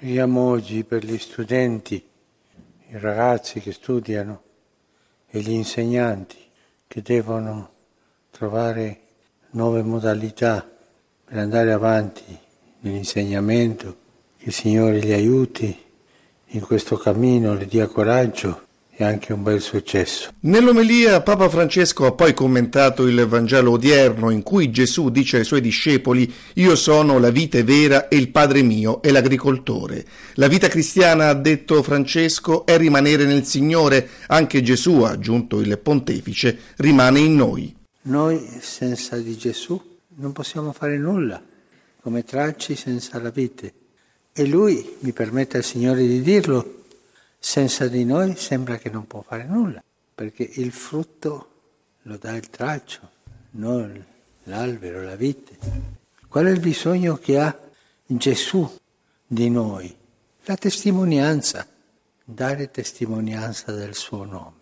Preghiamo oggi per gli studenti, i ragazzi che studiano e gli insegnanti che devono trovare nuove modalità per andare avanti nell'insegnamento, che il Signore li aiuti in questo cammino, le dia coraggio e anche un bel successo. Nell'omelia Papa Francesco ha poi commentato il Vangelo odierno in cui Gesù dice ai suoi discepoli Io sono la vite vera e il Padre mio è l'agricoltore. La vita cristiana, ha detto Francesco, è rimanere nel Signore. Anche Gesù, ha aggiunto il pontefice, rimane in noi. Noi senza di Gesù non possiamo fare nulla, come tracci senza la vite. E lui, mi permette il Signore di dirlo, senza di noi sembra che non può fare nulla, perché il frutto lo dà il traccio, non l'albero, la vite. Qual è il bisogno che ha Gesù di noi? La testimonianza, dare testimonianza del suo nome.